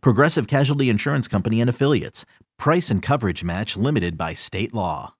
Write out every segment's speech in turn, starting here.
Progressive Casualty Insurance Company and Affiliates. Price and coverage match limited by state law.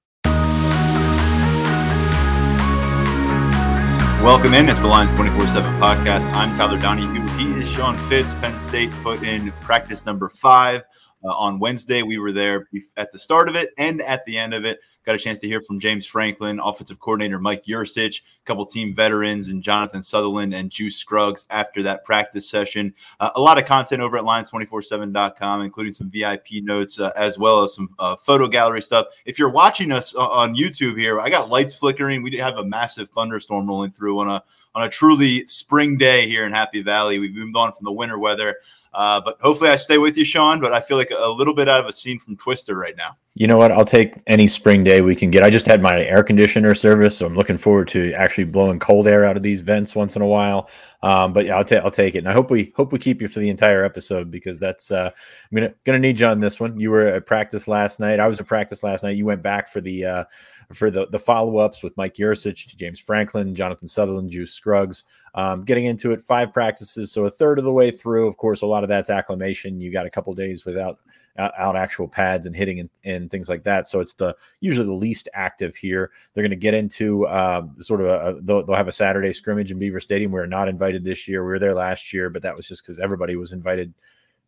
Welcome in. It's the Lions 24 7 podcast. I'm Tyler Donahue. He is Sean Fitz. Penn State put in practice number five uh, on Wednesday. We were there at the start of it and at the end of it. Got a chance to hear from James Franklin, offensive coordinator Mike Yurcich, a couple team veterans, and Jonathan Sutherland and Juice Scruggs after that practice session. Uh, a lot of content over at Lions247.com, including some VIP notes uh, as well as some uh, photo gallery stuff. If you're watching us on YouTube here, I got lights flickering. We did have a massive thunderstorm rolling through on a on a truly spring day here in Happy Valley. We've moved on from the winter weather. Uh, but hopefully I stay with you, Sean. But I feel like a little bit out of a scene from Twister right now. You know what? I'll take any spring day we can get. I just had my air conditioner service, so I'm looking forward to actually blowing cold air out of these vents once in a while. Um, but yeah, I'll take I'll take it, and I hope we hope we keep you for the entire episode because that's uh, I'm gonna gonna need you on this one. You were at practice last night. I was at practice last night. You went back for the uh, for the the follow ups with Mike Yurcich, James Franklin, Jonathan Sutherland, Juice Scruggs. Um, getting into it, five practices, so a third of the way through. Of course, a lot of that's acclimation. You got a couple days without out, out, actual pads and hitting and, and, things like that. So it's the usually the least active here. They're going to get into um, sort of a, they'll, they'll, have a Saturday scrimmage in Beaver Stadium. We are not invited this year. We were there last year, but that was just because everybody was invited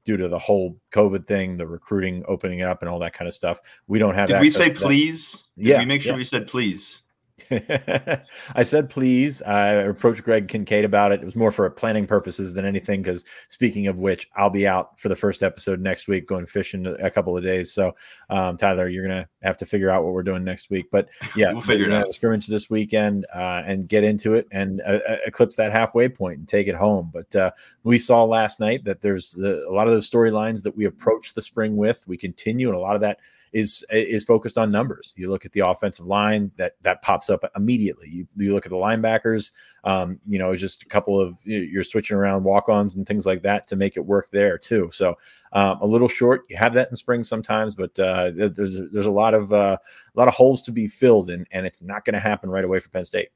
due to the whole COVID thing, the recruiting opening up, and all that kind of stuff. We don't have. Did we say please? Did yeah. We make sure yeah. we said please. I said please. I approached Greg Kincaid about it. It was more for planning purposes than anything. Because speaking of which, I'll be out for the first episode next week, going fishing a couple of days. So, um, Tyler, you're gonna have to figure out what we're doing next week. But yeah, we'll figure it out. Scrimmage this weekend uh, and get into it and uh, uh, eclipse that halfway point and take it home. But uh, we saw last night that there's the, a lot of those storylines that we approach the spring with. We continue, and a lot of that is is focused on numbers. You look at the offensive line that that pops up immediately. You, you look at the linebackers. Um, you know, it's just a couple of you're switching around walk-ons and things like that to make it work there too. So um, a little short. You have that in spring sometimes, but uh, there's there's a lot of uh, a lot of holes to be filled, and and it's not going to happen right away for Penn State.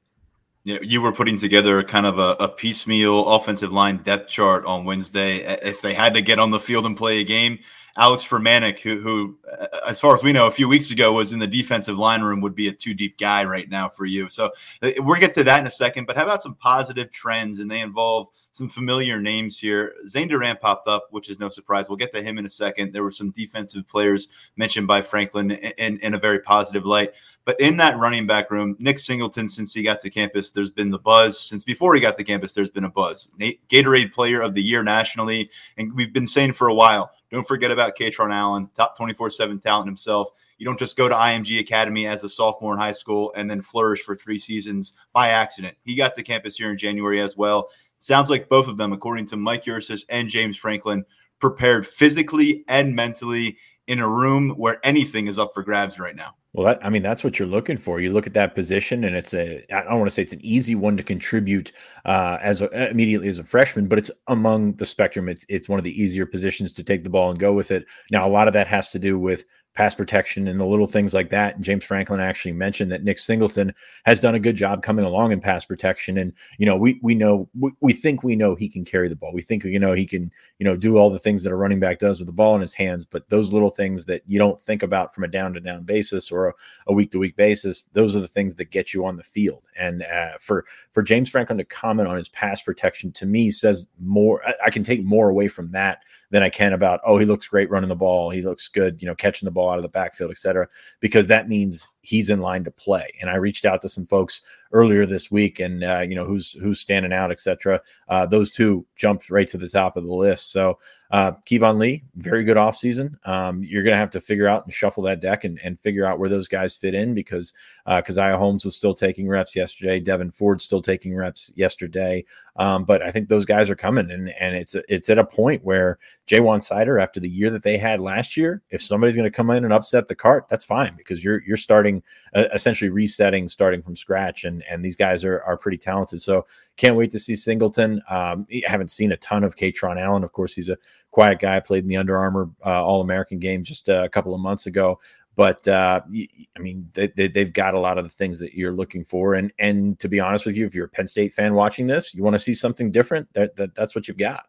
Yeah, you were putting together kind of a, a, piecemeal offensive line depth chart on Wednesday. If they had to get on the field and play a game, Alex Fermanik, who, who, uh, as far as we know, a few weeks ago was in the defensive line room, would be a two deep guy right now for you. So uh, we'll get to that in a second. But how about some positive trends? And they involve some familiar names here. Zane Durant popped up, which is no surprise. We'll get to him in a second. There were some defensive players mentioned by Franklin in, in a very positive light. But in that running back room, Nick Singleton, since he got to campus, there's been the buzz. Since before he got to campus, there's been a buzz. Gatorade Player of the Year nationally. And we've been saying for a while, don't forget about Kaytron Allen, top 24 7 talent himself. You don't just go to IMG Academy as a sophomore in high school and then flourish for three seasons by accident. He got to campus here in January as well. Sounds like both of them, according to Mike Yurcich and James Franklin, prepared physically and mentally in a room where anything is up for grabs right now. Well, that, I mean, that's what you're looking for. You look at that position, and it's a, I don't want to say it's an easy one to contribute uh, as a, immediately as a freshman, but it's among the spectrum. It's, it's one of the easier positions to take the ball and go with it. Now, a lot of that has to do with pass protection and the little things like that. And James Franklin actually mentioned that Nick Singleton has done a good job coming along in pass protection. And, you know, we, we know, we, we think we know he can carry the ball. We think, you know, he can, you know, do all the things that a running back does with the ball in his hands. But those little things that you don't think about from a down to down basis or a week to week basis, those are the things that get you on the field. And uh, for, for James Franklin to comment on his pass protection to me says more, I, I can take more away from that than I can about, oh, he looks great running the ball. He looks good, you know, catching the ball out of the backfield, et cetera, because that means he's in line to play. And I reached out to some folks earlier this week, and uh, you know who's who's standing out, etc. Uh, those two jumped right to the top of the list. So uh, Keyvone Lee, very good offseason. Um, you're going to have to figure out and shuffle that deck and, and figure out where those guys fit in because uh, Holmes was still taking reps yesterday. Devyn Ford still taking reps yesterday. Um, but I think those guys are coming, and and it's it's at a point where Ja'Juan Seider, after the year that they had last year, if somebody's going to come in and upset the cart, that's fine because you're you're starting uh, essentially resetting, starting from scratch, and and these guys are are pretty talented. So can't wait to see Singleton. Um, I haven't seen a ton of Kaytron Allen. Of course, he's a quiet guy. Played in the Under Armour uh, All American game just uh, a couple of months ago. But uh, I mean, they, they, have got a lot of the things that you're looking for. And and to be honest with you, if you're a Penn State fan watching this, you want to see something different. That, that that's what you've got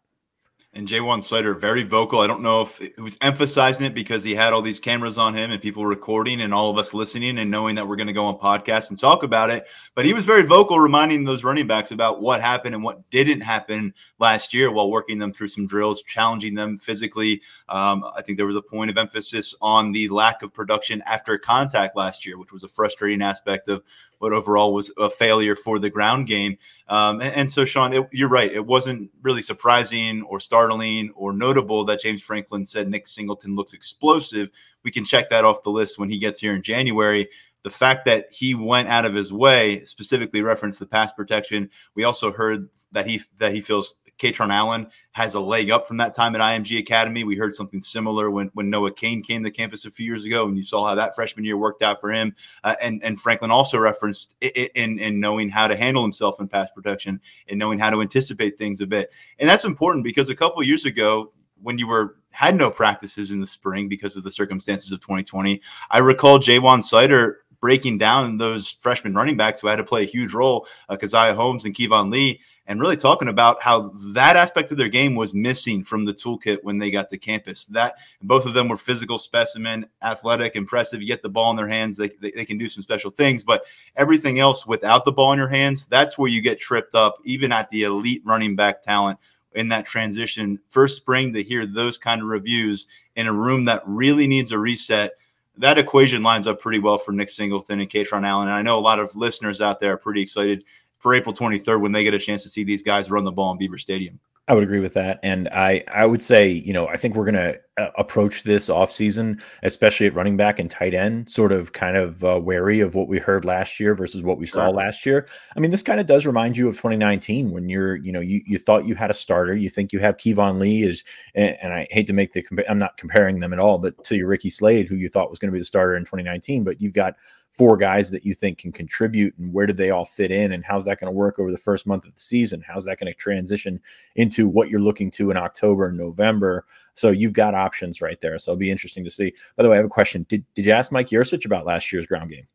and Ja'Juan Seider very vocal. I don't know if he was emphasizing it because he had all these cameras on him and people recording and all of us listening and knowing that we're going to go on podcast and talk about it. But he was very vocal, reminding those running backs about what happened and what didn't happen last year while working them through some drills, challenging them physically. Um, I think there was a point of emphasis on the lack of production after contact last year, which was a frustrating aspect of what overall was a failure for the ground game. Um, and, and, so, Sean, it, you're right. It wasn't really surprising or startling or notable that James Franklin said Nick Singleton looks explosive. We can check that off the list when he gets here in January. The fact that he went out of his way, specifically referenced the pass protection. We also heard that he that he feels Kaytron Allen has a leg up from that time at IMG Academy. We heard something similar when, when Noah Cain came to campus a few years ago, and you saw how that freshman year worked out for him. Uh, and, and Franklin also referenced in, in knowing how to handle himself in pass protection and knowing how to anticipate things a bit. And that's important because a couple years ago, when you were had no practices in the spring because of the circumstances of 2020, I recall Ja'Juan Seider breaking down those freshman running backs who had to play a huge role, uh, Caziah Holmes and Keyvone Lee, and really talking about how that aspect of their game was missing from the toolkit when they got to campus. That both of them were physical specimen, athletic, impressive. You get the ball in their hands, they, they, they, can do some special things, but everything else without the ball in your hands, that's where you get tripped up, even at the elite running back talent in that transition. First spring to hear those kind of reviews in a room that really needs a reset. That equation lines up pretty well for Nick Singleton and Kaytron Allen. And I know a lot of listeners out there are pretty excited for April 23rd when they get a chance to see these guys run the ball in Beaver Stadium. I would agree with that. And I, I would say, you know, I think we're going to uh, approach this offseason, especially at running back and tight end, sort of kind of uh, wary of what we heard last year versus what we saw last year. I mean, this kind of does remind you of 2019 when you're, you know, you, you thought you had a starter. You think you have Keyvone Lee is, and, and I hate to make the, I'm not comparing them at all, but to your Ricky Slade, who you thought was going to be the starter in 2019, but you've got four guys that you think can contribute and where do they all fit in and how's that going to work over the first month of the season? How's that going to transition into what you're looking to in october and november? So you've got options right there so it'll be interesting to see. By the way i have a question. Did, did you ask mike Yurcich about last year's ground game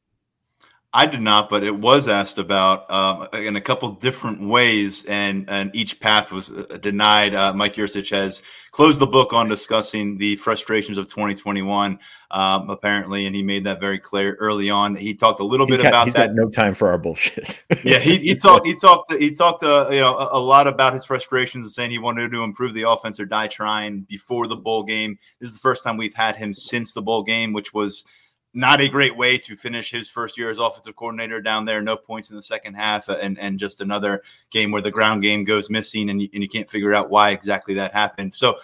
I did not, but it was asked about um, in a couple different ways, and and each path was uh, denied. Uh, Mike Yurcich has closed the book on discussing the frustrations of 2021, um, apparently, and he made that very clear early on. He talked a little he's bit got, about he's that. Got no time for our bullshit. yeah, he, he talked he talked he talked uh, you know a, a, lot about his frustrations and saying he wanted to improve the offense or die trying before the bowl game. This is the first time we've had him since the bowl game, which was not a great way to finish his first year as offensive coordinator down there. No points in the second half, uh, and and just another game where the ground game goes missing, and you, and you can't figure out why exactly that happened. So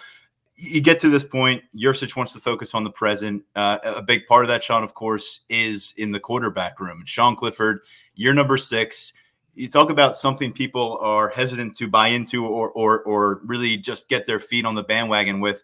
you get to this point. Yurcich wants to focus on the present. Uh, a big part of that, Sean, of course, is in the quarterback room. Sean Clifford, year number six. You talk about something people are hesitant to buy into, or or or really just get their feet on the bandwagon with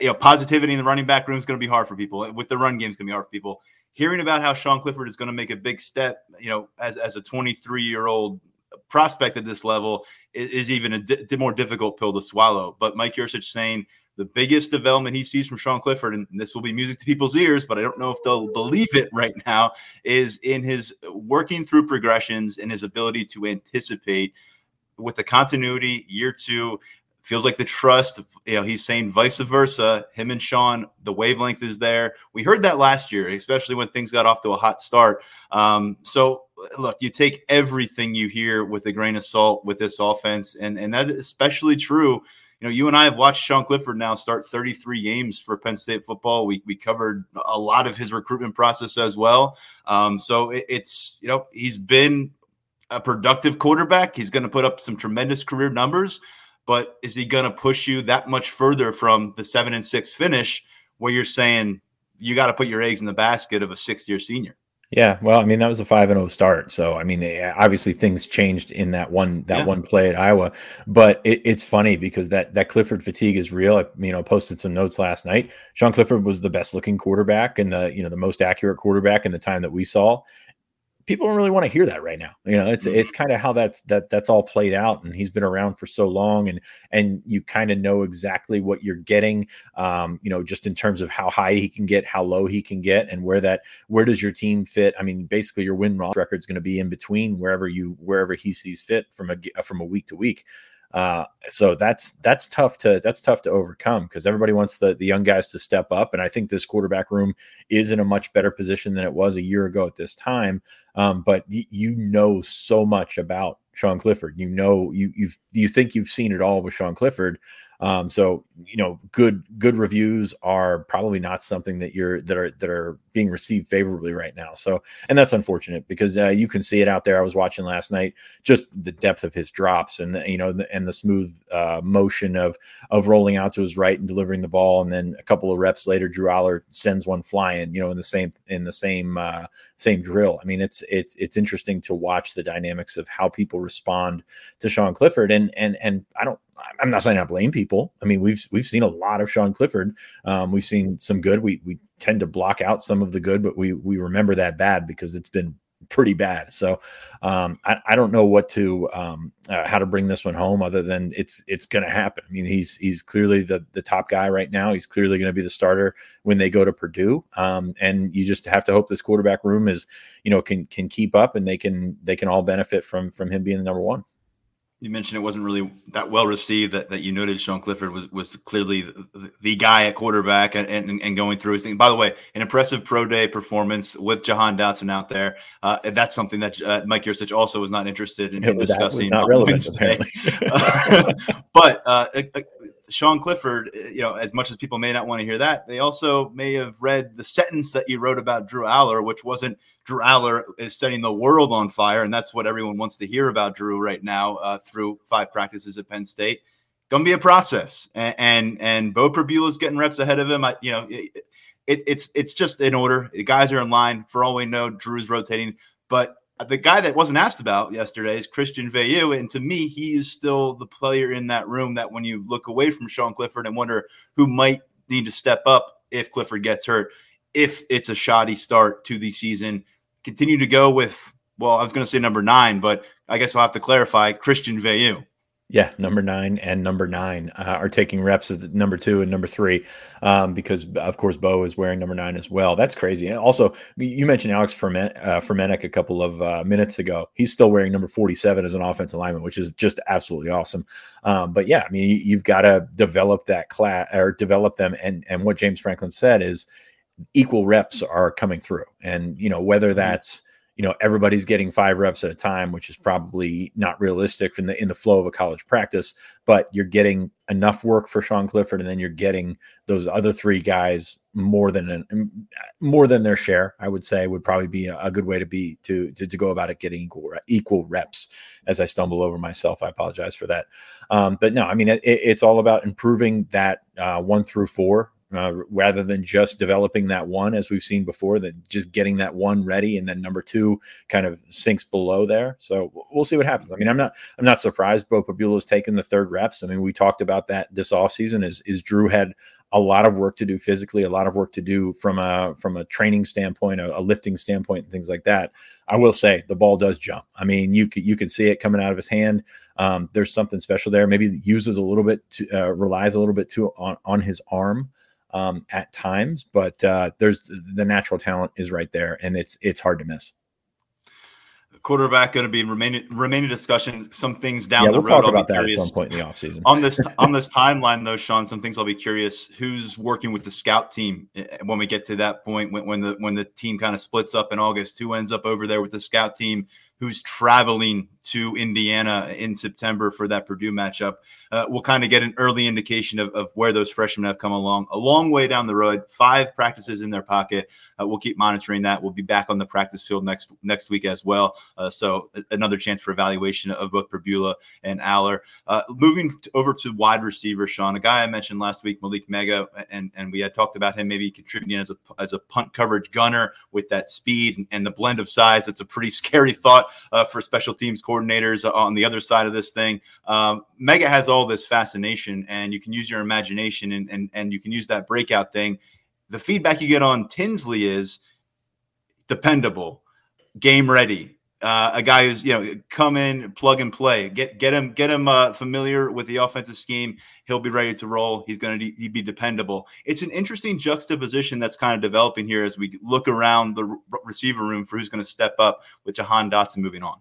you know, positivity in the running back room is going to be hard for people. With the run game is going to be hard for people. Hearing about how Sean Clifford is going to make a big step, you know, as, as a 23 year old prospect at this level is, is even a di- more difficult pill to swallow. But Mike Yurcich saying the biggest development he sees from Sean Clifford, and this will be music to people's ears, but I don't know if they'll believe it right now, is in his working through progressions and his ability to anticipate with the continuity year two feels like the trust, you know, he's saying vice versa. Him and Sean, the wavelength is there. We heard that last year, especially when things got off to a hot start. Um, so look, you take everything you hear with a grain of salt with this offense, and and that is especially true. You know, you and I have watched Sean Clifford now start 33 games for Penn State football. We we covered a lot of his recruitment process as well. Um, so it, it's you know he's been a productive quarterback. He's going to put up some tremendous career numbers, but is he going to push you that much further from the seven and six finish where you're saying you got to put your eggs in the basket of a sixth year senior? Yeah, well, I mean that was a five and zero start, so I mean eh, obviously things changed in that one that yeah. one play at Iowa, but it, it's funny because that that Clifford fatigue is real. I you know posted some notes last night. Sean Clifford was the best looking quarterback and the you know the most accurate quarterback in the time that we saw, people don't really want to hear that right now. You know, it's mm-hmm. it's kind of how that's that that's all played out, and he's been around for so long, and and you kind of know exactly what you're getting. Um, you know, just in terms of how high he can get, how low he can get, and where that where does your team fit? I mean, basically, your win loss record is going to be in between wherever you wherever he sees fit from a from a week to week. Uh, so that's that's tough to that's tough to overcome because everybody wants the the young guys to step up, and I think this quarterback room is in a much better position than it was a year ago at this time. Um, but y- you know so much about Sean Clifford. You know you you you think you've seen it all with Sean Clifford, um, so you know, good good reviews are probably not something that you're that are that are being received favorably right now. So, and that's unfortunate because uh, you can see it out there. I was watching last night, just the depth of his drops and the, you know, the, and the smooth uh, motion of of rolling out to his right and delivering the ball, and then a couple of reps later, Drew Allar sends one flying. You know, in the same in the same uh, same drill. I mean, it's it's it's interesting to watch the dynamics of how people respond to Sean Clifford, and and and I don't I'm not saying I blame people. I mean, we've we've seen a lot of Sean Clifford. Um, we've seen some good. We we tend to block out some of the good, but we we remember that bad because it's been pretty bad. So um, I, I don't know what to um, uh, how to bring this one home other than it's it's going to happen. I mean, he's he's clearly the the top guy right now. He's clearly going to be the starter when they go to Purdue. Um, and you just have to hope this quarterback room is you know can can keep up and they can they can all benefit from from him being the number one you mentioned it wasn't really that well received that, that you noted Sean Clifford was was clearly the, the guy at quarterback and, and, and, going through his thing. By the way, an impressive pro day performance with Jahan Dotson out there. Uh, that's something that uh, Mike Yurcich also was not interested in, in discussing. Not relevant, apparently. but uh, uh, Sean Clifford, uh, you know, as much as people may not want to hear that, they also may have read the sentence that you wrote about Drew Allar, which wasn't – Drew Allar is setting the world on fire, and that's what everyone wants to hear about Drew right now uh, through five practices at Penn State. To be a process, and and, and Beau is getting reps ahead of him. I, you know, it, it, it's it's just in order. The guys are in line. For all we know, Drew's rotating, but the guy that wasn't asked about yesterday is Christian Veilleux, and to me, he is still the player in that room. That when you look away from Sean Clifford and wonder who might need to step up if Clifford gets hurt, if it's a shoddy start to the season continue to go with, well, I was going to say number nine, but I guess I'll have to clarify Christian Veilleux. Yeah, number nine and number nine uh, are taking reps at number two and number three um, because, of course, Beau is wearing number nine as well. That's crazy. And also, you mentioned Alex uh, Fermenich a couple of uh, minutes ago. He's still wearing number 47 as an offensive lineman, which is just absolutely awesome. Um, but yeah, I mean, you, have got to develop that class or develop them. And, and what James Franklin said is equal reps are coming through. And, you know, whether mm-hmm. that's, you know, everybody's getting five reps at a time, which is probably not realistic in the in the flow of a college practice, but you're getting enough work for Sean Clifford, and then you're getting those other three guys more than an, more than their share. I would say would probably be a, a good way to be to, to to go about it, getting equal equal reps. As I stumble over myself, I apologize for that. Um, but no, I mean it, it's all about improving that uh, one through four uh, rather than just developing that one as we've seen before that just getting that one ready and then number two kind of sinks below there. So we'll see what happens. I mean i'm not i'm not surprised Beau has taken the third reps. I mean we talked about that this offseason is is drew had a lot of work to do physically a lot of work to do from a from a training standpoint a, a lifting standpoint and things like that. I will say the ball does jump. I mean you can you can see it coming out of his hand. Um, there's something special there. Maybe uses a little bit to, uh, relies a little bit too on on his arm um, at times, but uh, there's the natural talent is right there, and it's it's hard to miss. Quarterback going to be remaining remaining discussion. Some things down yeah, the we'll road. talk about that at some point in the offseason. on this on this timeline, though, Sean, some things I'll be curious. Who's working with the scout team eh, eh, when we get to that point when, when the when the team kind of splits up in August? Who ends up over there with the scout team who's traveling to Indiana in September for that Purdue matchup. Uh, we'll kind of get an early indication of, of where those freshmen have come along. A long way down the road, five practices in their pocket. Uh, we'll keep monitoring that. We'll be back on the practice field next next week as well. Uh, so another chance for evaluation of both Pribula and Allar. Uh, moving over to wide receiver, Sean, a guy I mentioned last week, Malick Meiga, and and we had talked about him maybe contributing as a as a punt coverage gunner with that speed and, and the blend of size. That's a pretty scary thought uh, for special teams coordinators on the other side of this thing. Um, Meiga has all this fascination, and you can use your imagination and and and you can use that breakout thing the feedback you get on Tinsley is dependable, game ready. Uh, a guy who's you know come in, plug and play, get get him get him uh, familiar with the offensive scheme. He'll be ready to roll. He's going to de- be dependable. It's an interesting juxtaposition that's kind of developing here as we look around the re- receiver room for who's going to step up with Jahan Dotson moving on.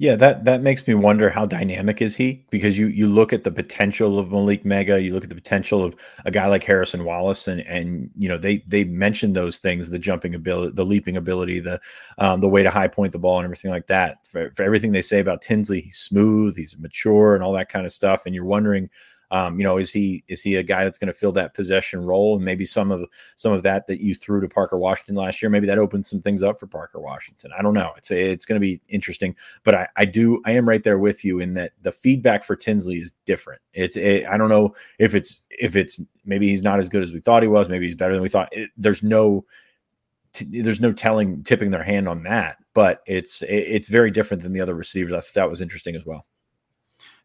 Yeah, that that makes me wonder how dynamic is he? Because you you look at the potential of Malick Meiga, you look at the potential of a guy like Harrison Wallace, and and you know they they mentioned those things: the jumping ability, the leaping ability, the um, the way to high point the ball, and everything like that. For, for everything they say about Tinsley, he's smooth, he's mature, and all that kind of stuff. And you're wondering um, you know, is he is he a guy that's going to fill that possession role? And maybe some of some of that that you threw to Parker Washington last year, maybe that opens some things up for Parker Washington. I don't know. It's it's going to be interesting, but I, I do I am right there with you in that the feedback for Tinsley is different. It's it, I don't know if it's if it's maybe he's not as good as we thought he was. Maybe he's better than we thought. It, there's no T- there's no telling tipping their hand on that but it's it, it's very different than the other receivers i thought that was interesting as well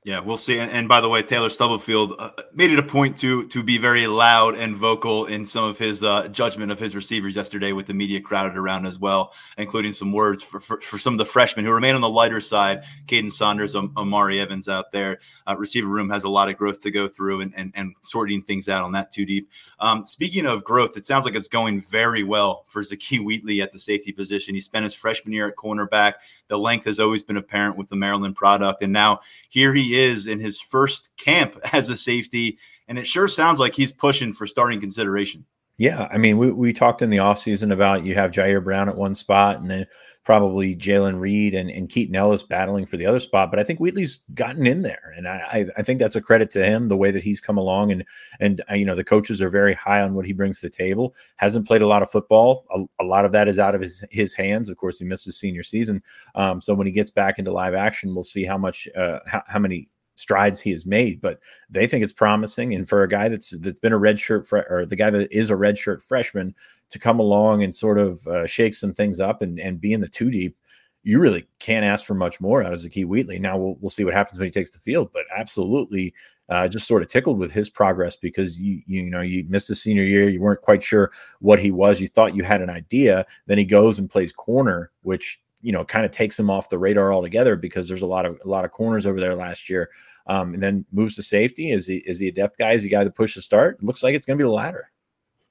yeah, we'll see. And, and, by the way, Taylor Stubblefield uh, made it a point to to be very loud and vocal in some of his uh, judgment of his receivers yesterday, with the media crowded around as well, including some words for, for, for some of the freshmen who remain on the lighter side. Kaden Saunders, Omari Evans out there. Uh, receiver room has a lot of growth to go through and, and, and sorting things out on that two deep. Um, speaking of growth, it sounds like it's going very well for Zakee Wheatley at the safety position. He spent his freshman year at cornerback. The length has always been apparent with the Maryland product. And now here he is in his first camp as a safety. And it sure sounds like he's pushing for starting consideration. Yeah. I mean, we, we talked in the offseason about you have Ji'Ayir Brown at one spot and then probably Jaylen Reed and, and Keaton Ellis battling for the other spot. But I think Wheatley's gotten in there, and I, I think that's a credit to him the way that he's come along. And and uh, you know the coaches are very high on what he brings to the table. Hasn't played a lot of football. A, a lot of that is out of his his hands. Of course, he missed his senior season. Um, so when he gets back into live action, we'll see how much uh, how, how many strides he has made, but they think it's promising. And for a guy that's that's been a red shirt fre- or the guy that is a red shirt freshman to come along and sort of uh, shake some things up and and be in the two deep, you really can't ask for much more out of Zakee Wheatley. Now we'll we'll see what happens when he takes the field, but absolutely. Uh, just sort of tickled with his progress because you, you you know you missed his senior year you weren't quite sure what he was you thought you had an idea then he goes and plays corner which you know kind of takes him off the radar altogether because there's a lot of a lot of corners over there last year um, and then moves to safety. Is he is he a depth guy? Is he a guy to push the start? Looks like it's going to be the latter.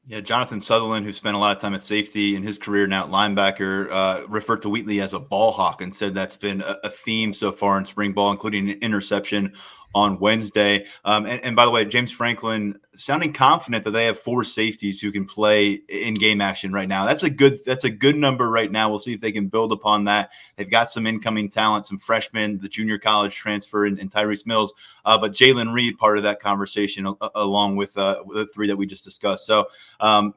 Yeah, Jonathan Sutherland, who spent a lot of time at safety in his career now at linebacker, uh, referred to Wheatley as a ball hawk and said that's been a, a theme so far in spring ball, including an interception on Wednesday. Um, and, and, by the way, James Franklin sounding confident that they have four safeties who can play in game action right now. That's a good that's a good number right now. We'll see if they can build upon that. They've got some incoming talent, some freshmen, the junior college transfer, and, and Tyrese Mills. Uh, but Jaylen Reed part of that conversation uh, along with, uh, the three that we just discussed. So um,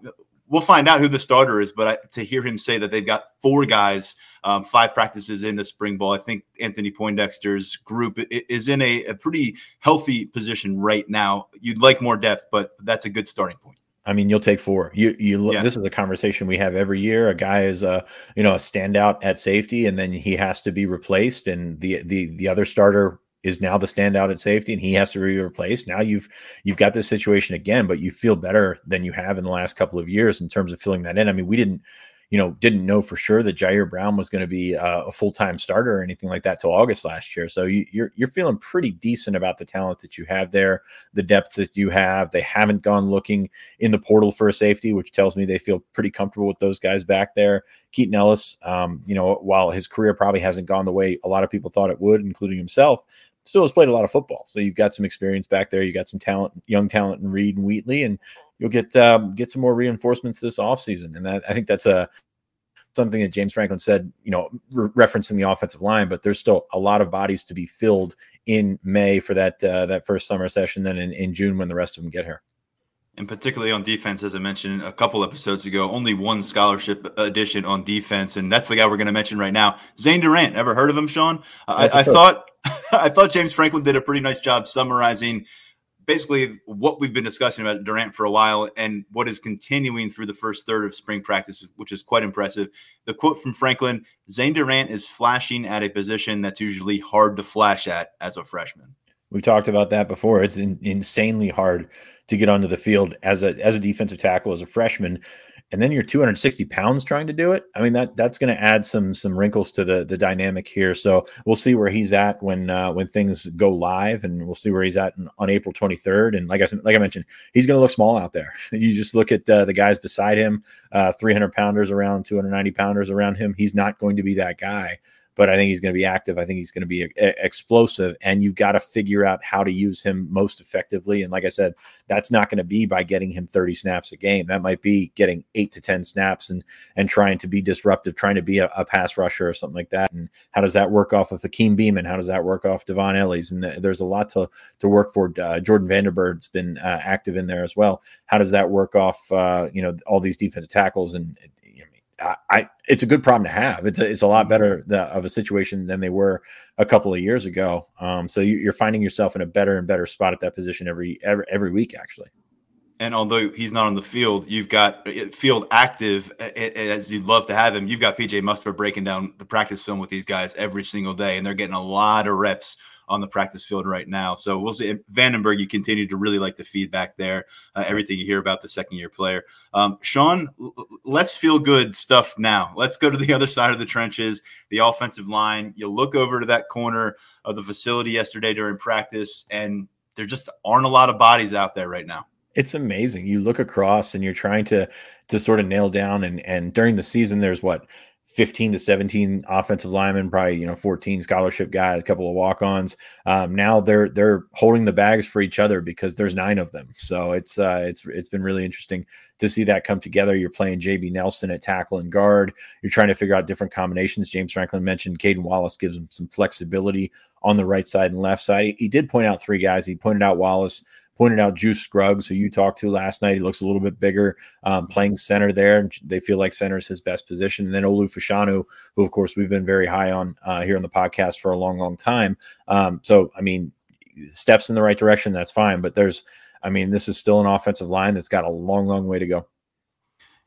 we'll find out who the starter is. But I, to hear him say that they've got four guys, um, five practices in the spring ball, I think Anthony Poindexter's group is in a, a, pretty healthy position right now. You'd like more depth, but that's a good starting point. I mean, you'll take four. You you look. Yeah. This is a conversation we have every year. A guy is a you know a standout at safety, and then he has to be replaced, and the the the other starter is now the standout at safety and he has to be replaced. Now you've you've got this situation again, but you feel better than you have in the last couple of years in terms of filling that in. I mean, we didn't you know, didn't know for sure that Ji'Ayir Brown was going to be uh, a full time starter or anything like that till August last year. So you, are you're, you're feeling pretty decent about the talent that you have there, the depth that you have. They haven't gone looking in the portal for a safety, which tells me they feel pretty comfortable with those guys back there. Keaton Ellis, um, you know, while his career probably hasn't gone the way a lot of people thought it would, including himself, still has played a lot of football. So you've got some experience back there. You got some talent, young talent in Reed and Wheatley, and you'll get um, get some more reinforcements this offseason. And that I think that's a something that James Franklin said, you know, re- referencing the offensive line, but there's still a lot of bodies to be filled in May for that uh, that first summer session, then in, in June when the rest of them get here. And particularly on defense, as I mentioned a couple episodes ago, only one scholarship addition on defense, and that's the guy we're going to mention right now, Zane Durant. Ever heard of him, Sean? I, I thought I thought James Franklin did a pretty nice job summarizing basically what we've been discussing about Durant for a while and what is continuing through the first third of spring practice, which is quite impressive. The quote from Franklin Zane Durant is flashing at a position that's usually hard to flash at as a freshman. We've talked about that before. It's in, insanely hard to get onto the field as a as a defensive tackle as a freshman and then you're 260 pounds trying to do it. I mean that that's going to add some some wrinkles to the the dynamic here. So we'll see where he's at when uh, when things go live, and we'll see where he's at in, on April 23rd. And like I said like I mentioned, he's going to look small out there. you just look at uh, the guys beside him, uh, 300 pounders around, 290 pounders around him. He's not going to be that guy but I think he's going to be active. I think he's going to be a, a, explosive, and you've got to figure out how to use him most effectively. And like I said, that's not going to be by getting him 30 snaps a game. That might be getting eight to 10 snaps and and trying to be disruptive, trying to be a, a pass rusher or something like that. And how does that work off of Hakeem Beamon? How does that work off Dvon Ellies? And the, there's a lot to to work for. Uh, Jordan van den Berg's been uh, active in there as well. How does that work off? Uh, you know, all these defensive tackles and I, it's a good problem to have. It's a, it's a lot mm-hmm. better the, of a situation than they were a couple of years ago. Um, so you, are finding yourself in a better and better spot at that position every every, every week, actually. And although he's not on the field, you've got uh, field active as you'd love to have him. You've got PJ Mustipher breaking down the practice film with these guys every single day, and they're getting a lot of reps on the practice field right now. So we'll see. van den Berg, you continue to really like the feedback there, uh, everything you hear about the second year player. Um, Sean, let's feel good stuff now. Let's go to the other side of the trenches, the offensive line. You look over to that corner of the facility yesterday during practice, and there just aren't a lot of bodies out there right now it's amazing. You look across and you're trying to to sort of nail down and and during the season there's what 15 to 17 offensive linemen, probably you know 14 scholarship guys, a couple of walk-ons. Um, now they're they're holding the bags for each other because there's nine of them. So it's uh, it's it's been really interesting to see that come together. You're playing JB Nelson at tackle and guard. You're trying to figure out different combinations. James Franklin mentioned Caedan Wallace gives him some flexibility on the right side and left side. He, he did point out three guys. He pointed out Wallace pointed out Juice Scruggs, who you talked to last night. He looks a little bit bigger, um, playing center there. And they feel like center is his best position. And then Olu Fashanu, who, of course, we've been very high on uh, here on the podcast for a long, long time. Um, so, I mean, steps in the right direction, that's fine. But there's, I mean, this is still an offensive line that's got a long, long way to go.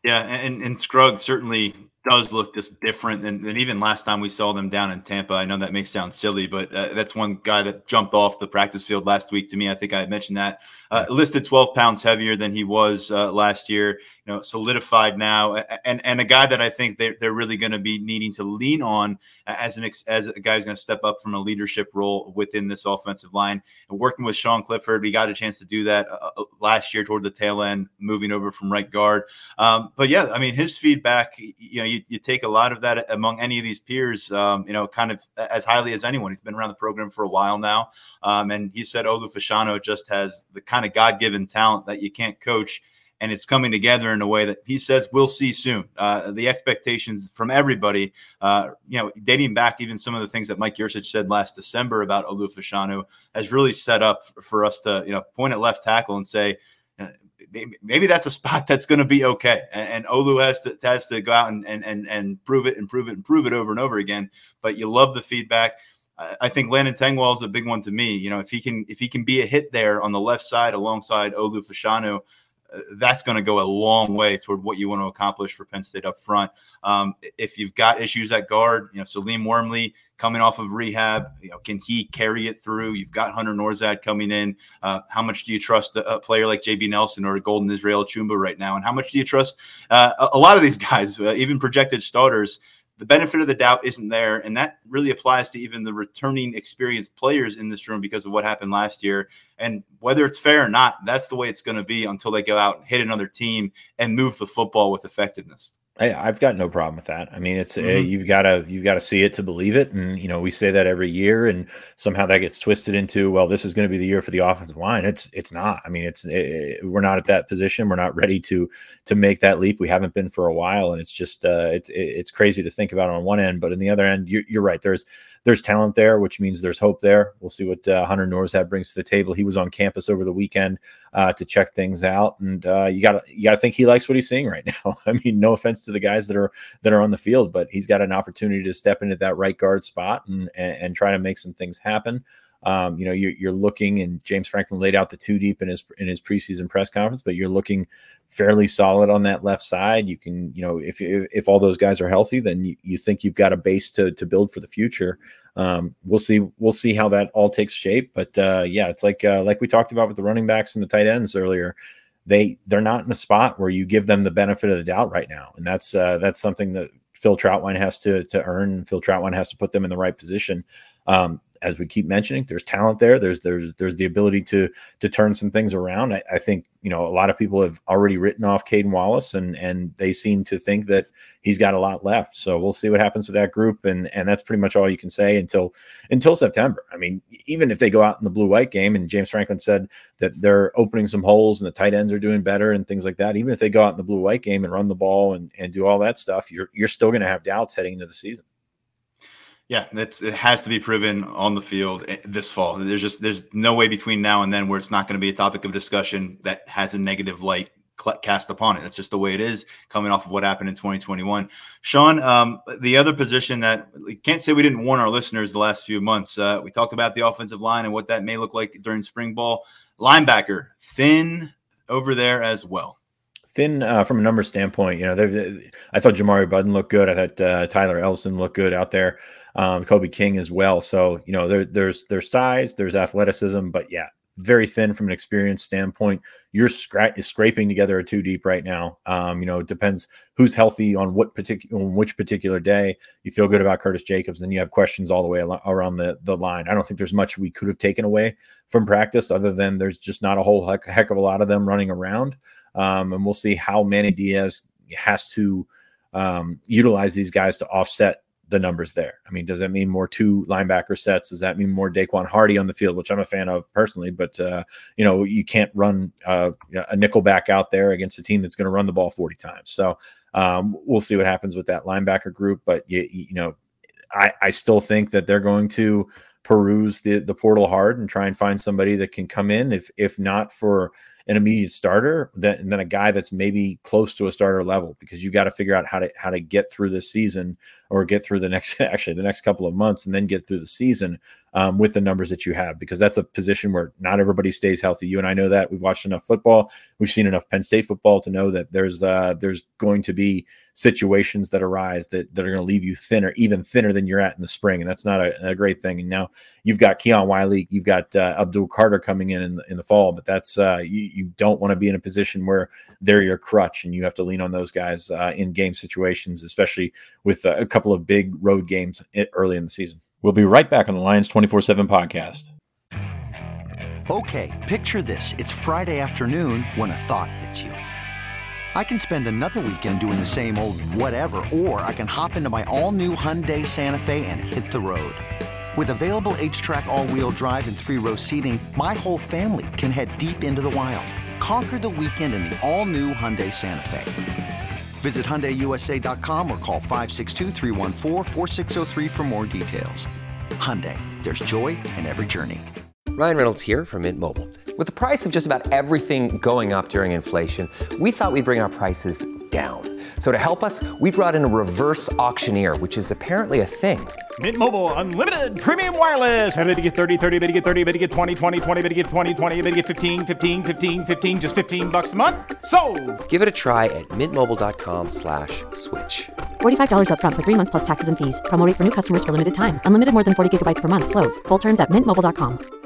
Yeah, and, and Scruggs certainly does look just different than, than, even last time we saw them down in Tampa. I know that may sound silly, but uh, that's one guy that jumped off the practice field last week to me. I think I mentioned that. Uh, listed 12 pounds heavier than he was uh, last year. You know, solidified now, and and a guy that I think they're, they're really going to be needing to lean on as an as a guy who's going to step up from a leadership role within this offensive line. And working with Sean Clifford, we got a chance to do that uh, uh, last year toward the tail end, moving over from right guard. Um, but yeah, I mean, his feedback, you know, you, you take a lot of that among any of these peers, um, you know, kind of as highly as anyone. He's been around the program for a while now, um, and he said Olu Fashanu just has the kind of God given talent that you can't coach and it's coming together in a way that he says we'll see soon. Uh, the expectations from everybody, uh, you know, dating back even some of the things that Mike Yurcich said last December about Olu Fashanu has really set up for us to, you know, point at left tackle and say, uh, maybe that's a spot that's going to be okay. And, and, Olu has to, has to go out and, and, and, and prove it and prove it and prove it over and over again. But you love the feedback. I think Landon Tengwall is a big one to me. You know, if he can if he can be a hit there on the left side alongside Olu Fashanu, that's going to go a long way toward what you want to accomplish for Penn State up front. Um, if you've got issues at guard, you know, Salim Wormley coming off of rehab, you know, can he carry it through? You've got Hunter Nourzad coming in. Uh, how much do you trust a, a, player like JB Nelson or Golden Israel Chumba right now? And how much do you trust uh, a, a, lot of these guys, uh, even projected starters? The benefit of the doubt isn't there. And that really applies to even the returning experienced players in this room because of what happened last year. And whether it's fair or not, that's the way it's going to be until they go out and hit another team and move the football with effectiveness. I, have got no problem with that. I mean, it's eh, mm-hmm. you've got to you've got to see it to believe it, and you know we say that every year, and somehow that gets twisted into well, this is going to be the year for the offensive line. It's it's not. I mean, it's it, eh, we're not at that position. We're not ready to to make that leap. We haven't been for a while, and it's just uh, it's it's crazy to think about on one end, but on the other end, you're, you're right. There's there's talent there, which means there's hope there. We'll see what uh, Hunter Nourzad brings to the table. He was on campus over the weekend uh, to check things out, and uh, you got to you got to think he likes what he's seeing right now. I mean, no offense to the guys that are that are on the field, but he's got an opportunity to step into that right guard spot and and, and try to make some things happen. Um, you know, you're, you're, looking, and James Franklin laid out the two deep in his in his preseason press conference, but you're looking fairly solid on that left side. You can, you know, if if, if all those guys are healthy, then you, you think you've got a base to to build for the future. Um, we'll see we'll see how that all takes shape, but uh, yeah, it's like uh, like we talked about with the running backs and the tight ends earlier. They they're not in a spot where you give them the benefit of the doubt right now, and that's uh, that's something that Phil Trautwein has to to earn. Phil Trautwein has to put them in the right position. Um, as we keep mentioning, there's talent there. There's there's there's the ability to to turn some things around. I, I think you know a lot of people have already written off Caedan Wallace, and and they seem to think that he's got a lot left. So we'll see what happens with that group, and and that's pretty much all you can say until until September. I mean, even if they go out in the blue white game, and James Franklin said that they're opening some holes and the tight ends are doing better and things like that. Even if they go out in the blue white game and run the ball and and do all that stuff, you're you're still going to have doubts heading into the season. Yeah, it's, it has to be proven on the field eh, this fall. There's just there's no way between now and then where it's not going to be a topic of discussion that has a negative light cast upon it. That's just the way it is coming off of what happened in 2021. Sean, um, the other position that we can't say we didn't warn our listeners the last few months. Uh, we talked about the offensive line and what that may look like during spring ball. Linebacker thin over there as well thin uh, from a number standpoint. You know, I thought Jamari Buddin looked good. I thought uh, Tyler Elsdon looked good out there. Um, Kobe King as well. So you know, there, there's there's size, there's athleticism, but yeah, very thin from an experience standpoint. You're scra- scraping together a two deep right now. Um, you know, it depends who's healthy on what particular on which particular day. You feel good about Curtis Jacobs, then you have questions all the way al- around the the line. I don't think there's much we could have taken away from practice, other than there's just not a whole heck, heck of a lot of them running around. Um, and we'll see how Manny Diaz has to um, utilize these guys to offset the numbers there. I mean, does that mean more two linebacker sets? Does that mean more Daequan Hardy on the field, which I'm a fan of personally? But uh, you know, you can't run uh, a nickel back out there against a team that's going to run the ball 40 times. So um, we'll see what happens with that linebacker group. But you, you know, I, I still think that they're going to peruse the the portal hard and try and find somebody that can come in. If if not for an immediate starter than, than a guy that's maybe close to a starter level because you got to figure out how to how to get through this season or get through the next actually the next couple of months and then get through the season um, with the numbers that you have because that's a position where not everybody stays healthy. You and I know that we've watched enough football, we've seen enough Penn State football to know that there's uh, there's going to be situations that arise that, that are going to leave you thinner, even thinner than you're at in the spring, and that's not a, a great thing. And now you've got Keon Wiley, you've got uh, Abdul Carter coming in in the, in the fall, but that's uh, you, you don't want to be in a position where they're your crutch and you have to lean on those guys uh, in game situations, especially with a couple of big road games early in the season. We'll be right back on the Lions 24 7 podcast. Okay, picture this. It's Friday afternoon when a thought hits you. I can spend another weekend doing the same old whatever, or I can hop into my all new Hyundai Santa Fe and hit the road. With available HTRAC, all wheel drive, and three row seating, my whole family can head deep into the wild. Conquer the weekend in the all new Hyundai Santa Fe. Visit HyundaiUSA.com or call 562 for more details. Hyundai, there's joy in every journey. Ryan Reynolds here from Mint Mobile. With the price of just about everything going up during inflation, we thought we'd bring our prices down. So to help us, we brought in a reverse auctioneer, which is apparently a thing. Mint Mobile unlimited premium wireless. Ready to get 30, 30, bit to get 30, bit to get 20, 20, 20, bit to get 20, 20, bit to get 15, 15, 15, 15 just 15 bucks a month. So, Give it a try at mintmobile.com slash switch. $45 up front for 3 months plus taxes and fees. Promo for new customers for limited time. Unlimited more than 40 gigabytes per month slows. Full terms at mintmobile.com.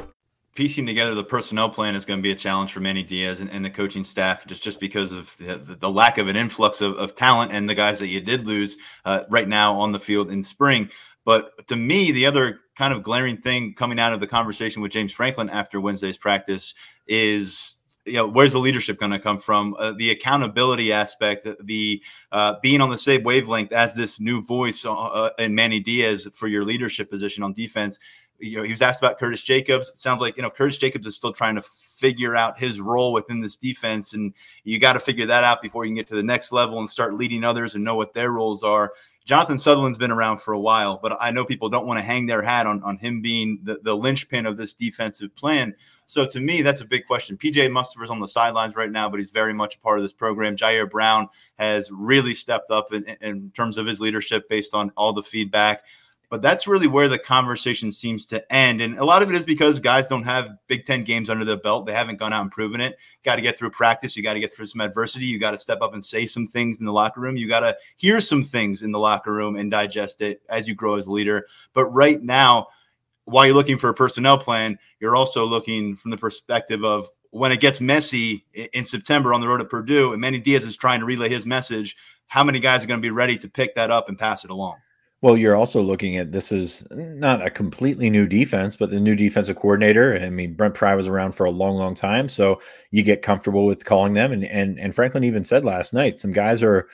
Piecing together the personnel plan is going to be a challenge for Manny Diaz and, and the coaching staff, just just because of the, the lack of an influx of, of, talent and the guys that you did lose uh, right now on the field in spring. But to me, the other kind of glaring thing coming out of the conversation with James Franklin after Wednesday's practice is you know, where's the leadership going to come from? Uh, the accountability aspect, the uh, being on the same wavelength as this new voice uh, uh in Manny Diaz for your leadership position on defense. You know, he was asked about Curtis Jacobs. It sounds like you know Curtis Jacobs is still trying to figure out his role within this defense, and you got to figure that out before you can get to the next level and start leading others and know what their roles are. Jonathan Sutherland's been around for a while, but I know people don't want to hang their hat on, on him being the, the linchpin of this defensive plan. So to me, that's a big question. PJ Mustipher's on the sidelines right now, but he's very much a part of this program. Ji'Ayir Brown has really stepped up in, in terms of his leadership based on all the feedback. But that's really where the conversation seems to end. And a lot of it is because guys don't have Big Ten games under their belt. They haven't gone out and proven it. Got to get through practice. You got to get through some adversity. You got to step up and say some things in the locker room. You got to hear some things in the locker room and digest it as you grow as a leader. But right now, while you're looking for a personnel plan, you're also looking from the perspective of when it gets messy in September on the road to Purdue, and Manny Diaz is trying to relay his message. How many guys are going to be ready to pick that up and pass it along? Well, you're also looking at this is not a completely new defense, but the new defensive coordinator. I mean, Brent Pry was around for a long, long time, so you get comfortable with calling them. And and and Franklin even said last night, some guys are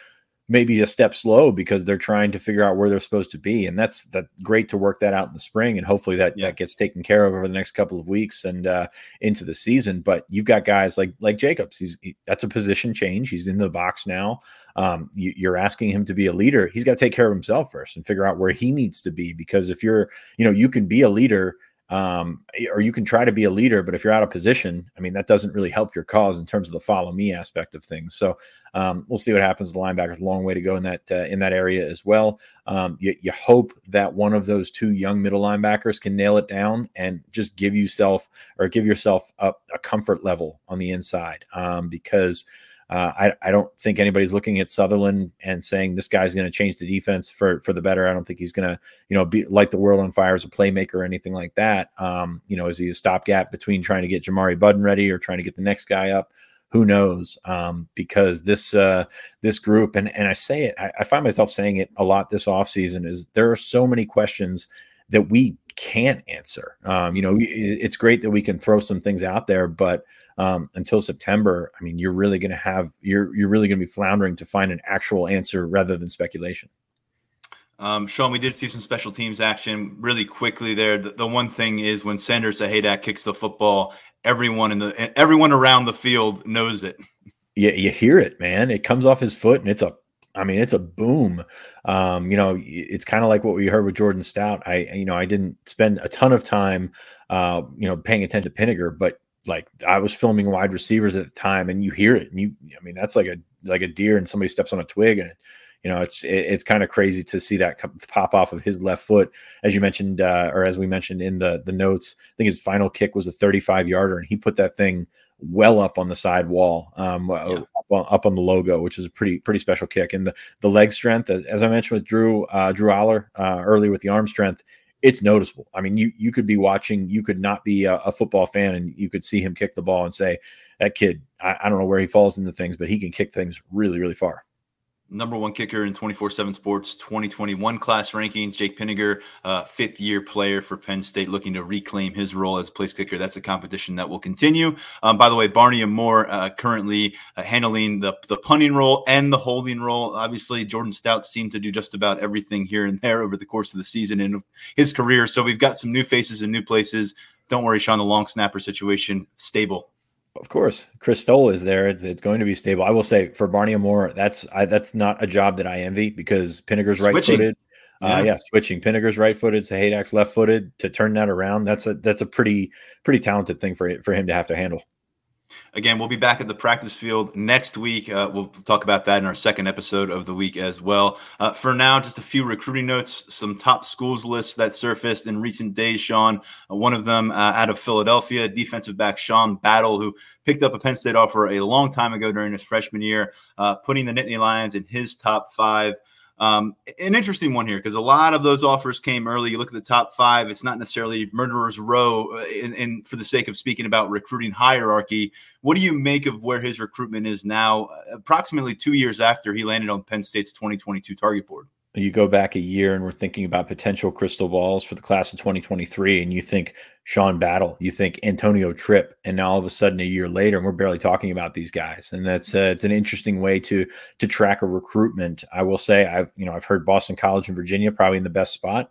maybe a step slow because they're trying to figure out where they're supposed to be and that's that great to work that out in the spring and hopefully that yeah. that gets taken care of over the next couple of weeks and uh, into the season but you've got guys like like jacobs he's he, that's a position change he's in the box now um, you, you're asking him to be a leader he's got to take care of himself first and figure out where he needs to be because if you're you know you can be a leader um, or you can try to be a leader, but if you're out of position, I mean, that doesn't really help your cause in terms of the follow me aspect of things. So um, we'll see what happens. The linebackers, a long way to go in that uh, in that area as well. Um, you, you, hope that one of those two young middle linebackers can nail it down and just give yourself or give yourself a, a comfort level on the inside um, because uh, I, I don't think anybody's looking at Sutherland and saying this guy's going to change the defense for for the better. I don't think he's going to you know be like the world on fire as a playmaker or anything like that. Um, you know, is he a stopgap between trying to get Jamari Buddin ready or trying to get the next guy up? Who knows? Um, because this uh, this group and and I say it, I, I find myself saying it a lot this offseason is there are so many questions that we can't answer. Um, you know, it's great that we can throw some things out there, but um, until September, I mean, you're really going to have you're you're really going to be floundering to find an actual answer rather than speculation. Um, Sean, we did see some special teams action really quickly there. The, the one thing is when Sanders Sahaydak kicks the football, everyone in the everyone around the field knows it. Yeah, you hear it, man. It comes off his foot, and it's a I mean, it's a boom. Um, you know, it's kind of like what we heard with Jordan Stout. I, you know, I didn't spend a ton of time, uh, you know, paying attention to Pinegar, but like I was filming wide receivers at the time, and you hear it, and you, I mean, that's like a like a deer, and somebody steps on a twig, and you know, it's it, it's kind of crazy to see that pop off of his left foot, as you mentioned, uh, or as we mentioned in the the notes. I think his final kick was a 35 yarder, and he put that thing well up on the side wall, um, uh, yeah. up, on, up, on, the logo, which is a pretty pretty special kick. And the the leg strength, as, as I mentioned with Drew uh, Drew Allar uh, earlier with the arm strength, it's noticeable. I mean, you you could be watching, you could not be a, a football fan, and you could see him kick the ball and say, "That kid, I, I don't know where he falls into things, but he can kick things really, really far." Number one kicker in 24-7 sports 2021 class rankings. Jake Pinegar uh, fifth year player for penn state looking to reclaim his role as place kicker. That's a competition that will continue. Um, by the way Barney Amor uh, currently uh, handling the, the punting role and the holding role. Obviously jordan stout seemed to do just about everything here and there over the course of the season and his career. So we've got some new faces and new places. Don't worry sean the long snapper situation stable of course, Chris Stoll is there. It's it's going to be stable. I will say for Barney Amor, that's I, that's not a job that I envy because Pinegar's right footed. Uh, yeah. Uh, yeah, switching Pinegar's right footed, to Sahaydak's left footed to turn that around. That's a that's a pretty pretty talented thing for for him to have to handle. Again, we'll be back at the practice field next week. Uh, we'll talk about that in our second episode of the week as well. Uh, for now, just a few recruiting notes, some top schools lists that surfaced in recent days, Sean. Uh, one of them uh, out of Philadelphia, defensive back Sean Battle, who picked up a Penn State offer a long time ago during his freshman year, uh, putting the Nittany Lions in his top five. Um, an interesting one here because a lot of those offers came early. You look at the top five; it's not necessarily murderers row. Uh, in, in, for the sake of speaking about recruiting hierarchy, what do you make of where his recruitment is now, uh, approximately two years after he landed on Penn State's 2022 target board? You go back a year and we're thinking about potential crystal balls for the class of 2023 and you think Sean Battle, you think Antonio Tripp, and now all of a sudden a year later, and we're barely talking about these guys. And that's uh, it's an interesting way to to track a recruitment. I will say I've you know I've heard Boston College and Virginia probably in the best spot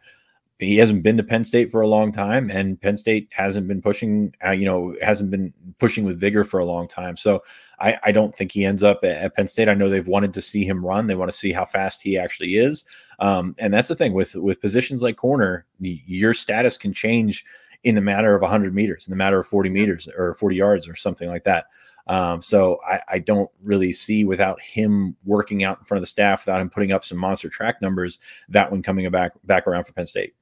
he hasn't been to Penn State for a long time, and Penn State hasn't been pushing, uh, you know, hasn't been pushing with vigor for a long time. So I, I don't think he ends up at, at, Penn State. I know they've wanted to see him run; they want to see how fast he actually is. Um, and that's the thing with with positions like corner, the, your status can change in the matter of 100 meters, in the matter of 40 meters or 40 yards or something like that. Um, so I, I, don't really see without him working out in front of the staff, without him putting up some monster track numbers, that one coming back back around for Penn State.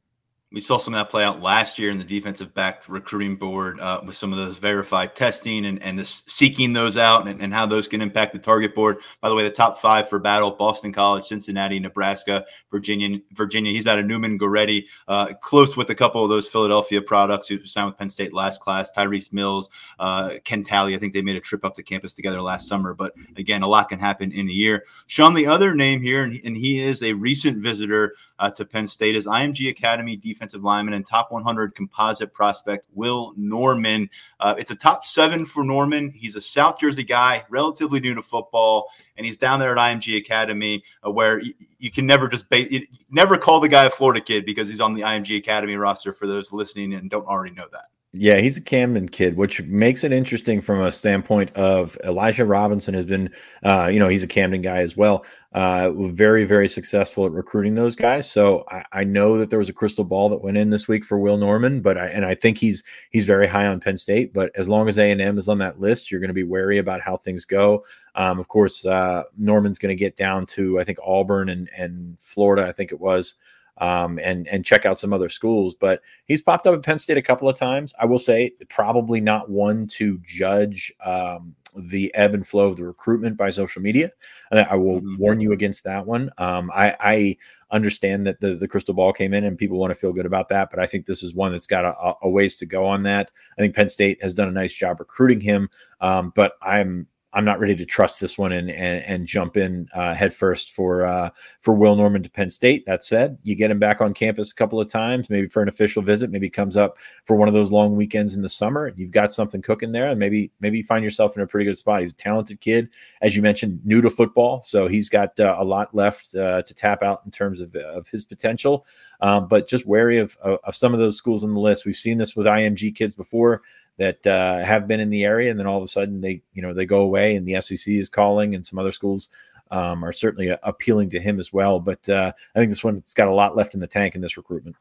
We saw some of that play out last year in the defensive back recruiting board uh, with some of those verified testing and, and this seeking those out and, and, how those can impact the target board. By the way, the top five for battle Boston College, Cincinnati, Nebraska, Virginia. Virginia. He's out of Neumann Goretti, uh, close with a couple of those Philadelphia products who signed with Penn State last class. Tyrese Mills, uh, Ken Talley. I think they made a trip up to campus together last summer. But again, a lot can happen in a year. Sean, the other name here, and, and he is a recent visitor uh, to Penn State, is IMG Academy defensive lineman and top 100 composite prospect Will Norman. Uh, it's a top seven for Norman. He's a South Jersey guy, relatively new to football, and he's down there at IMG Academy, uh, where you, you, can never just ba- never call the guy a Florida kid because he's on the IMG Academy roster. For those listening and don't already know that. Yeah, he's a Camden kid, which makes it interesting from a standpoint of Elijah Robinson has been, uh, you know, he's a Camden guy as well. Uh, very, very successful at recruiting those guys. So I, I, know that there was a crystal ball that went in this week for Will Norman, but I and I think he's he's very high on Penn State. But as long as A and M is on that list, you're going to be wary about how things go. Um, of course, uh, Norman's going to get down to I think Auburn and and Florida. I think it was um, and and check out some other schools. But he's popped up at Penn State a couple of times. I will say probably not one to judge um, the ebb and flow of the recruitment by social media. And I will mm-hmm. warn you against that one. Um, I, I, understand that the, the crystal ball came in and people want to feel good about that, but I think this is one that's got a, a ways to go on that. I think Penn State has done a nice job recruiting him, um, but I'm I'm not ready to trust this one and and, and jump in uh, headfirst for uh, for Will Norman to Penn State. That said, you get him back on campus a couple of times, maybe for an official visit, maybe comes up for one of those long weekends in the summer. You've got something cooking there, and maybe maybe you find yourself in a pretty good spot. He's a talented kid, as you mentioned, new to football, so he's got uh, a lot left uh, to tap out in terms of, of his potential. Um, but just wary of, of, of some of those schools on the list. We've seen this with IMG kids before that uh, have been in the area, and then all of a sudden they, you know, they go away, and the SEC is calling, and some other schools um, are certainly uh, appealing to him as well. But uh, I think this one's got a lot left in the tank in this recruitment.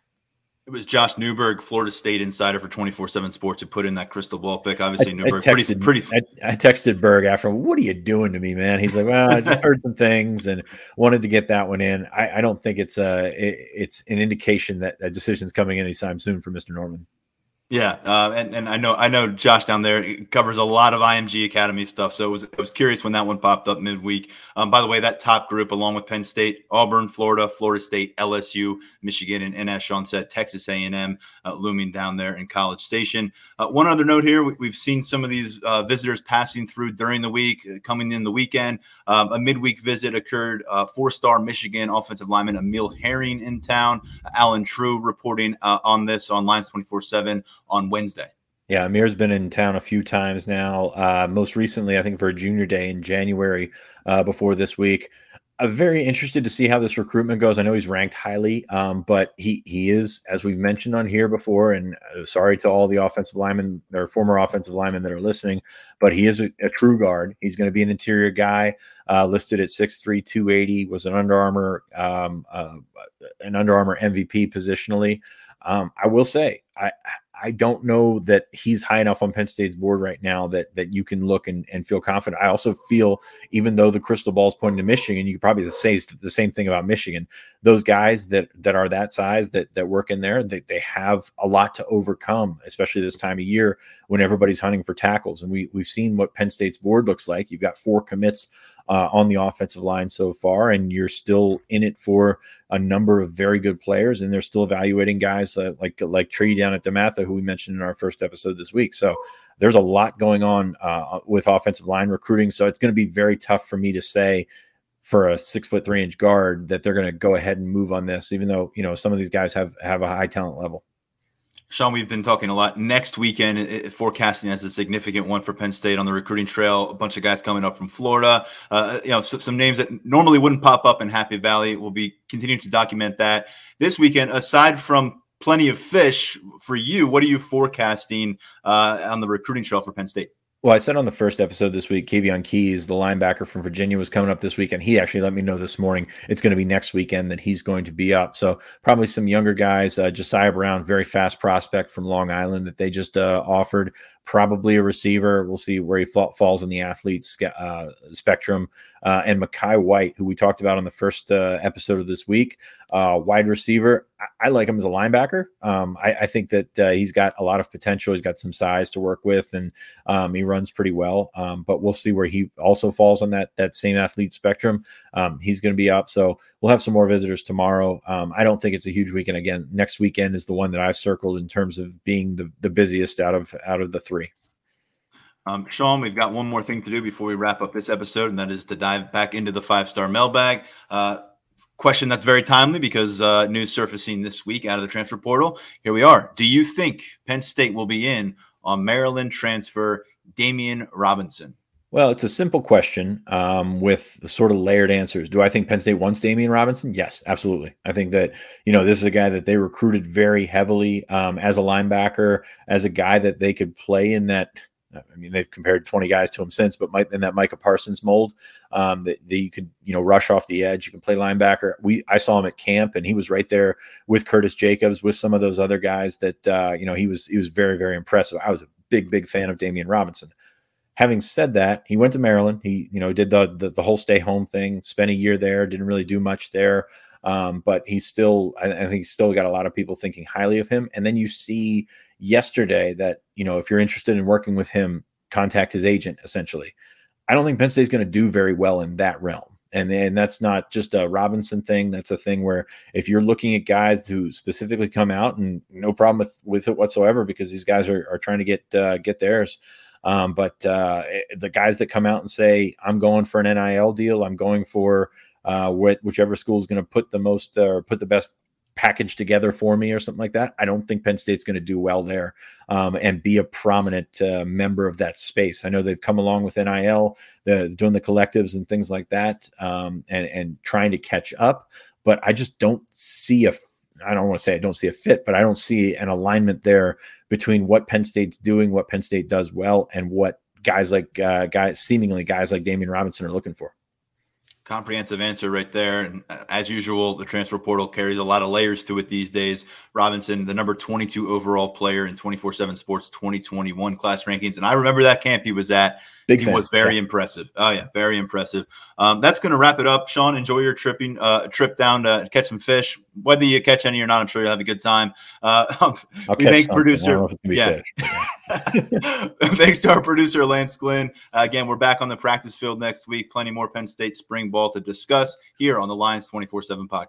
It was Josh Newberg, Florida State insider for 24 7 Sports, who put in that crystal ball pick. Obviously, I, Newberg, I texted, pretty. pretty... I, I, texted Berg after, What are you doing to me, man? He's like, Well, I just heard some things and wanted to get that one in. I, I don't think it's a, it, it's an indication that a decision's coming anytime soon for Mr. Norman. Yeah, uh, and and I know I know Josh down there covers a lot of IMG Academy stuff, so it was I was curious when that one popped up midweek. Um, by the way, that top group, along with Penn State, Auburn, Florida, Florida State, LSU, Michigan, and, as Sean said, Texas A&M uh, looming down there in College Station. Uh, one other note here: we, have seen some of these uh, visitors passing through during the week, uh, coming in the weekend. Um, a midweek visit occurred. Uh, four-star Michigan offensive lineman Emil Herring in town. Allen Trieu reporting on this on Lions twenty four seven on Wednesday. Yeah, Amir's been in town a few times now. Uh, most recently, I think for a junior day in January uh, before this week. I'm very interested to see how this recruitment goes. I know he's ranked highly, um, but he he is, as we've mentioned on here before. And uh, sorry to all the offensive linemen or former offensive linemen that are listening, but he is a, a true guard. He's going to be an interior guy, uh, listed at 6'3", 280, Was an Under Armour um, uh, an Under Armour MVP positionally. Um, I will say, I I don't know that he's high enough on Penn State's board right now that that you can look and, and feel confident. I also feel, even though the crystal ball is pointing to Michigan, you could probably say the same thing about Michigan. Those guys that that are that size that that work in there, they, they have a lot to overcome, especially this time of year when everybody's hunting for tackles. And we we've seen what Penn State's board looks like. You've got four commits uh, on the offensive line so far, and you're still in it for a number of very good players, and they're still evaluating guys uh, like like Tree down at DeMatha, who we mentioned in our first episode this week. So there's a lot going on uh, with offensive line recruiting. So it's going to be very tough for me to say for a six foot three inch guard that they're going to go ahead and move on this, even though you know some of these guys have have a high talent level. Sean, we've been talking a lot. Next weekend, it, forecasting as a significant one for Penn State on the recruiting trail. A bunch of guys coming up from Florida. Uh, you know, so, some names that normally wouldn't pop up in Happy Valley. We'll be continuing to document that this weekend. Aside from plenty of fish for you, what are you forecasting uh, on the recruiting trail for Penn State? Well, I said on the first episode this week, Kavion Keys, the linebacker from Virginia, was coming up this weekend. He actually let me know this morning it's going to be next weekend that he's going to be up. So probably some younger guys. Uh, Josiah Brown, very fast prospect from Long Island that they just uh, offered. Probably a receiver. We'll see where he fa- falls in the athletes uh, spectrum. Uh, and Makai White, who we talked about on the first uh, episode of this week, uh, wide receiver. I, I, like him as a linebacker. Um, I, I, think that uh, he's got a lot of potential. He's got some size to work with, and um, he runs pretty well. Um, but we'll see where he also falls on that that same athlete spectrum. Um, he's going to be up, so we'll have some more visitors tomorrow. Um, I don't think it's a huge weekend. Again, next weekend is the one that I've circled in terms of being the the busiest out of out of the three. Um, Sean, we've got one more thing to do before we wrap up this episode, and that is to dive back into the five star mailbag. Uh, question that's very timely because uh, news surfacing this week out of the transfer portal. Here we are. Do you think Penn State will be in on Maryland transfer Demeioun Robinson? Well, it's a simple question um, with the sort of layered answers. Do I think Penn State wants Demeioun Robinson? Yes, absolutely. I think that you know this is a guy that they recruited very heavily um, as a linebacker, as a guy that they could play in that I mean, they've compared 20 guys to him since, but in that Micah Parsons mold, um, that, that, you could, you know, rush off the edge. You can play linebacker. We, I saw him at camp, and he was right there with Curtis Jacobs, with some of those other guys. That uh, you know, he was he was very very impressive. I was a big big fan of Demeioun Robinson. Having said that, he went to Maryland. He you know did the the, the whole stay home thing. Spent a year there. Didn't really do much there. Um, but he's still, I, I think he's still got a lot of people thinking highly of him. And then you see yesterday that, you know, if you're interested in working with him, contact his agent essentially. I don't think Penn State's going to do very well in that realm. And and that's not just a Robinson thing. That's a thing where if you're looking at guys who specifically come out and no problem with, with it whatsoever, because these guys are, are trying to get, uh, get theirs. Um, but uh, eh, the guys that come out and say, I'm going for an NIL deal, I'm going for uh, whichever school is going to put the most uh, or put the best package together for me or something like that. I don't think Penn State's going to do well there um, and be a prominent uh, member of that space. I know they've come along with NIL, doing the collectives and things like that, um, and and trying to catch up. But I just don't see a. I don't want to say I don't see a fit, but I don't see an alignment there between what Penn State's doing, what Penn State does well, and what guys like uh, guys seemingly guys like Demeioun Robinson are looking for comprehensive answer right there. And uh, as usual, the transfer portal carries a lot of layers to it these days. Robinson, the number 22 overall player in 24 7 Sports 2021 class rankings. And I remember that camp he was at. Big he fan. was very yeah. impressive. Oh, yeah, very impressive. Um, that's going to wrap it up. Sean, enjoy your tripping uh, trip down to catch some fish. Whether you catch any or not, I'm sure you'll have a good time. Uh, we thank producer. Yeah. Thanks to our producer, Lance Glenn. Uh, again, we're back on the practice field next week. Plenty more Penn State spring ball to discuss here on the Lions 24 7 podcast.